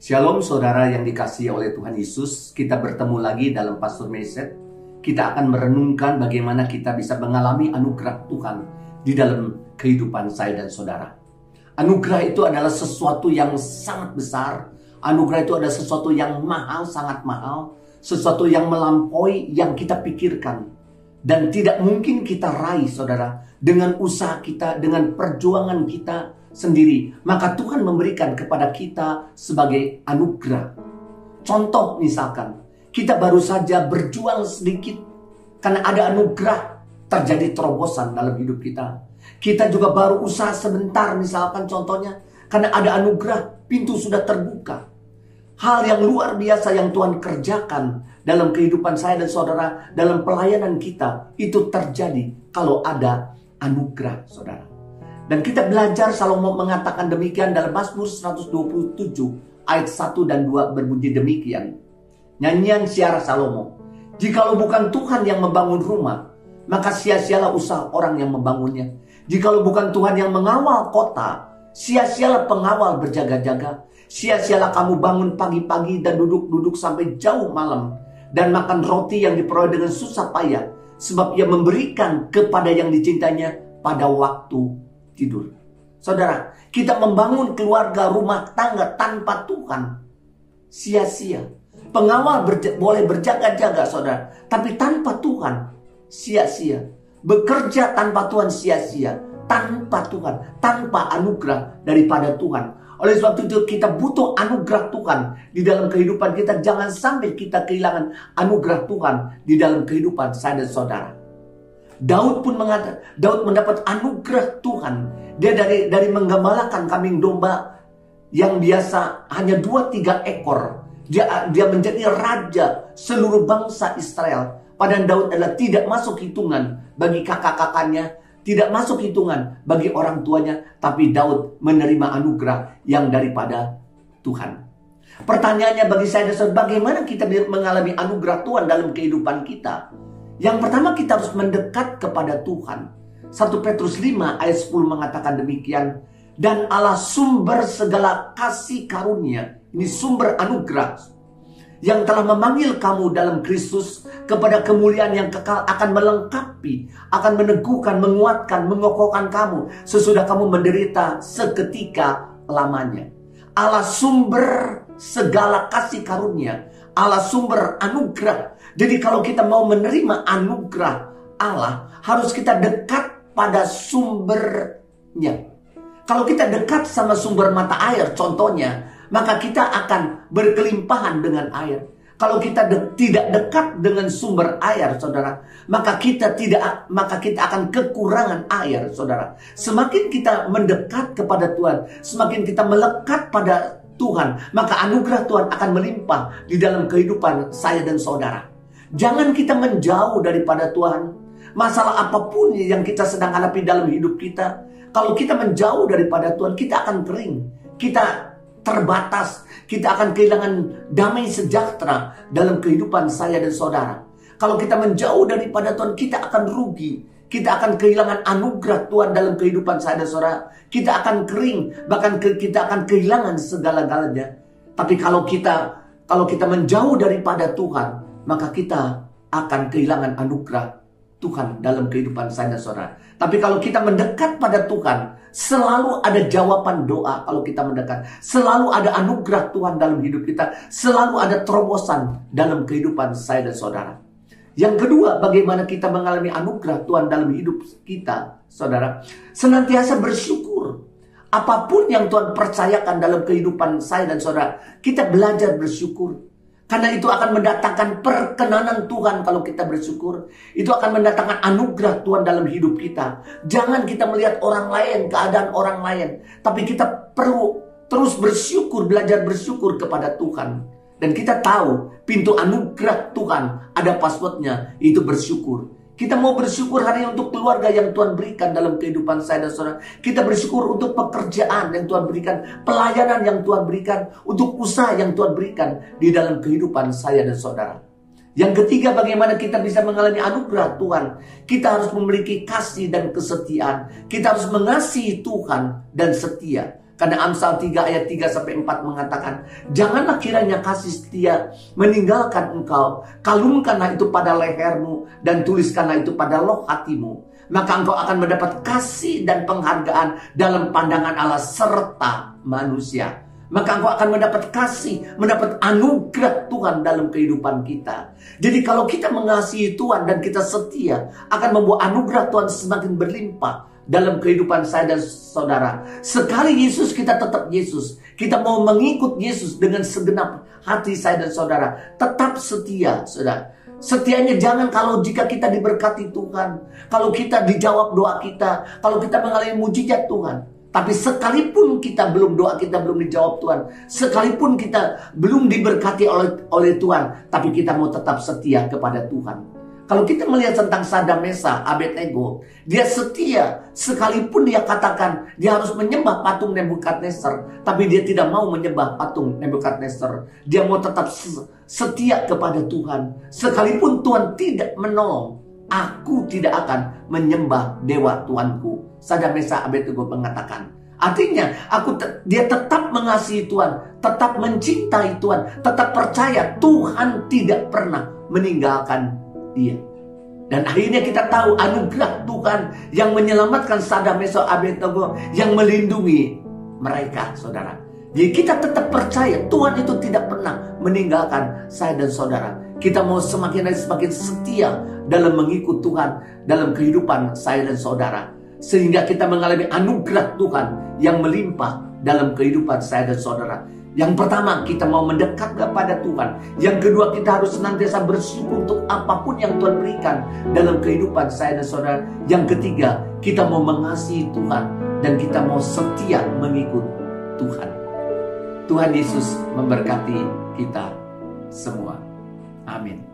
Shalom saudara yang dikasihi oleh Tuhan Yesus. Kita bertemu lagi dalam Pastor Meset. Kita akan merenungkan bagaimana kita bisa mengalami anugerah Tuhan di dalam kehidupan saya dan saudara. Anugerah itu adalah sesuatu yang sangat besar. Anugerah itu adalah sesuatu yang mahal, sangat mahal. Sesuatu yang melampaui yang kita pikirkan. Dan tidak mungkin kita raih saudara. Dengan usaha kita, dengan perjuangan kita, sendiri, maka Tuhan memberikan kepada kita sebagai anugerah. Contoh misalkan, kita baru saja berjuang sedikit karena ada anugerah terjadi terobosan dalam hidup kita. Kita juga baru usaha sebentar misalkan contohnya karena ada anugerah pintu sudah terbuka. Hal yang luar biasa yang Tuhan kerjakan dalam kehidupan saya dan saudara dalam pelayanan kita itu terjadi kalau ada anugerah saudara. Dan kita belajar Salomo mengatakan demikian dalam Mazmur 127 ayat 1 dan 2 berbunyi demikian. Nyanyian siara Salomo. Jikalau bukan Tuhan yang membangun rumah, maka sia-sialah usaha orang yang membangunnya. Jikalau bukan Tuhan yang mengawal kota, sia-sialah pengawal berjaga-jaga. Sia-sialah kamu bangun pagi-pagi dan duduk-duduk sampai jauh malam. Dan makan roti yang diperoleh dengan susah payah. Sebab ia memberikan kepada yang dicintainya pada waktu tidur. Saudara, kita membangun keluarga rumah tangga tanpa Tuhan sia-sia. Pengawal berja boleh berjaga-jaga, saudara, tapi tanpa Tuhan sia-sia. Bekerja tanpa Tuhan sia-sia, tanpa Tuhan, tanpa anugerah daripada Tuhan. Oleh sebab itu kita butuh anugerah Tuhan di dalam kehidupan kita. Jangan sampai kita kehilangan anugerah Tuhan di dalam kehidupan saya dan saudara. Daud pun mengatakan, Daud mendapat anugerah Tuhan. Dia dari dari menggembalakan kambing domba yang biasa hanya dua tiga ekor. Dia dia menjadi raja seluruh bangsa Israel. Padahal Daud adalah tidak masuk hitungan bagi kakak-kakaknya, tidak masuk hitungan bagi orang tuanya, tapi Daud menerima anugerah yang daripada Tuhan. Pertanyaannya bagi saya adalah bagaimana kita mengalami anugerah Tuhan dalam kehidupan kita? Yang pertama kita harus mendekat kepada Tuhan. 1 Petrus 5 ayat 10 mengatakan demikian. Dan Allah sumber segala kasih karunia. Ini sumber anugerah. Yang telah memanggil kamu dalam Kristus kepada kemuliaan yang kekal akan melengkapi, akan meneguhkan, menguatkan, mengokohkan kamu sesudah kamu menderita seketika lamanya. Allah sumber segala kasih karunia, Allah sumber anugerah jadi kalau kita mau menerima anugerah Allah, harus kita dekat pada sumbernya. Kalau kita dekat sama sumber mata air, contohnya, maka kita akan berkelimpahan dengan air. Kalau kita de tidak dekat dengan sumber air, saudara, maka kita tidak, maka kita akan kekurangan air, saudara. Semakin kita mendekat kepada Tuhan, semakin kita melekat pada Tuhan, maka anugerah Tuhan akan melimpah di dalam kehidupan saya dan saudara. Jangan kita menjauh daripada Tuhan. Masalah apa pun yang kita sedang hadapi dalam hidup kita. Kalau kita menjauh daripada Tuhan, kita akan kering. Kita terbatas. Kita akan kehilangan damai sejahtera dalam kehidupan saya dan saudara. Kalau kita menjauh daripada Tuhan, kita akan rugi. Kita akan kehilangan anugerah Tuhan dalam kehidupan saya dan saudara. Kita akan kering, bahkan kita akan kehilangan segala-galanya. Tapi kalau kita kalau kita menjauh daripada Tuhan, maka kita akan kehilangan anugerah Tuhan dalam kehidupan saya dan saudara. Tapi kalau kita mendekat pada Tuhan, selalu ada jawaban doa kalau kita mendekat. Selalu ada anugerah Tuhan dalam hidup kita. Selalu ada terobosan dalam kehidupan saya dan saudara. Yang kedua, bagaimana kita mengalami anugerah Tuhan dalam hidup kita, saudara. Senantiasa bersyukur. Apa pun yang Tuhan percayakan dalam kehidupan saya dan saudara, kita belajar bersyukur. Karena itu akan mendatangkan perkenanan Tuhan kalau kita bersyukur. Itu akan mendatangkan anugerah Tuhan dalam hidup kita. Jangan kita melihat orang lain, keadaan orang lain. Tapi kita perlu terus bersyukur, belajar bersyukur kepada Tuhan. Dan kita tahu pintu anugerah Tuhan ada passwordnya, itu bersyukur. Kita mau bersyukur hari untuk keluarga yang Tuhan berikan dalam kehidupan saya dan saudara. Kita bersyukur untuk pekerjaan yang Tuhan berikan, pelayanan yang Tuhan berikan, untuk usaha yang Tuhan berikan di dalam kehidupan saya dan saudara. Yang ketiga, bagaimana kita bisa mengalami anugerah Tuhan. Kita harus memiliki kasih dan kesetiaan. Kita harus mengasihi Tuhan dan setia. Karena Amsal 3 ayat 3 sampai 4 mengatakan, "Janganlah kiranya kasih setia meninggalkan engkau, kalungkanlah itu pada lehermu dan tuliskanlah itu pada loh hatimu." Maka engkau akan mendapat kasih dan penghargaan dalam pandangan Allah serta manusia maka engkau akan mendapat kasih, mendapat anugerah Tuhan dalam kehidupan kita. Jadi kalau kita mengasihi Tuhan dan kita setia, akan membuat anugerah Tuhan semakin berlimpah dalam kehidupan saya dan saudara. Sekali Yesus kita tetap Yesus. Kita mau mengikut Yesus dengan segenap hati saya dan saudara. Tetap setia, saudara. Setianya jangan kalau jika kita diberkati Tuhan, kalau kita dijawab doa kita, kalau kita mengalami mujizat Tuhan. Tapi sekalipun kita belum doa kita belum dijawab Tuhan, sekalipun kita belum diberkati oleh oleh Tuhan, tapi kita mau tetap setia kepada Tuhan. Kalau kita melihat tentang Sadam Mesa, Abednego, dia setia sekalipun dia katakan dia harus menyembah patung Nebukadnezar, tapi dia tidak mau menyembah patung Nebukadnezar. Dia mau tetap setia kepada Tuhan, sekalipun Tuhan tidak menolong. Aku tidak akan menyembah dewa Tuanku. Sadam Mesa Abednego mengatakan. Artinya, aku te dia tetap mengasihi Tuhan, tetap mencintai Tuhan, tetap percaya Tuhan tidak pernah meninggalkan dia. Dan akhirnya kita tahu anugerah Tuhan yang menyelamatkan Sadam Mesa Abednego yang melindungi mereka, saudara. Jadi kita tetap percaya Tuhan itu tidak pernah meninggalkan saya dan saudara. Kita mau semakin dan semakin setia dalam mengikut Tuhan dalam kehidupan saya dan saudara. Sehingga kita mengalami anugerah Tuhan yang melimpah dalam kehidupan saya dan saudara. Yang pertama, kita mau mendekat kepada Tuhan. Yang kedua, kita harus senantiasa bersyukur untuk apa pun yang Tuhan berikan dalam kehidupan saya dan saudara. Yang ketiga, kita mau mengasihi Tuhan dan kita mau setia mengikut Tuhan. Tuhan Yesus memberkati kita semua. Amin.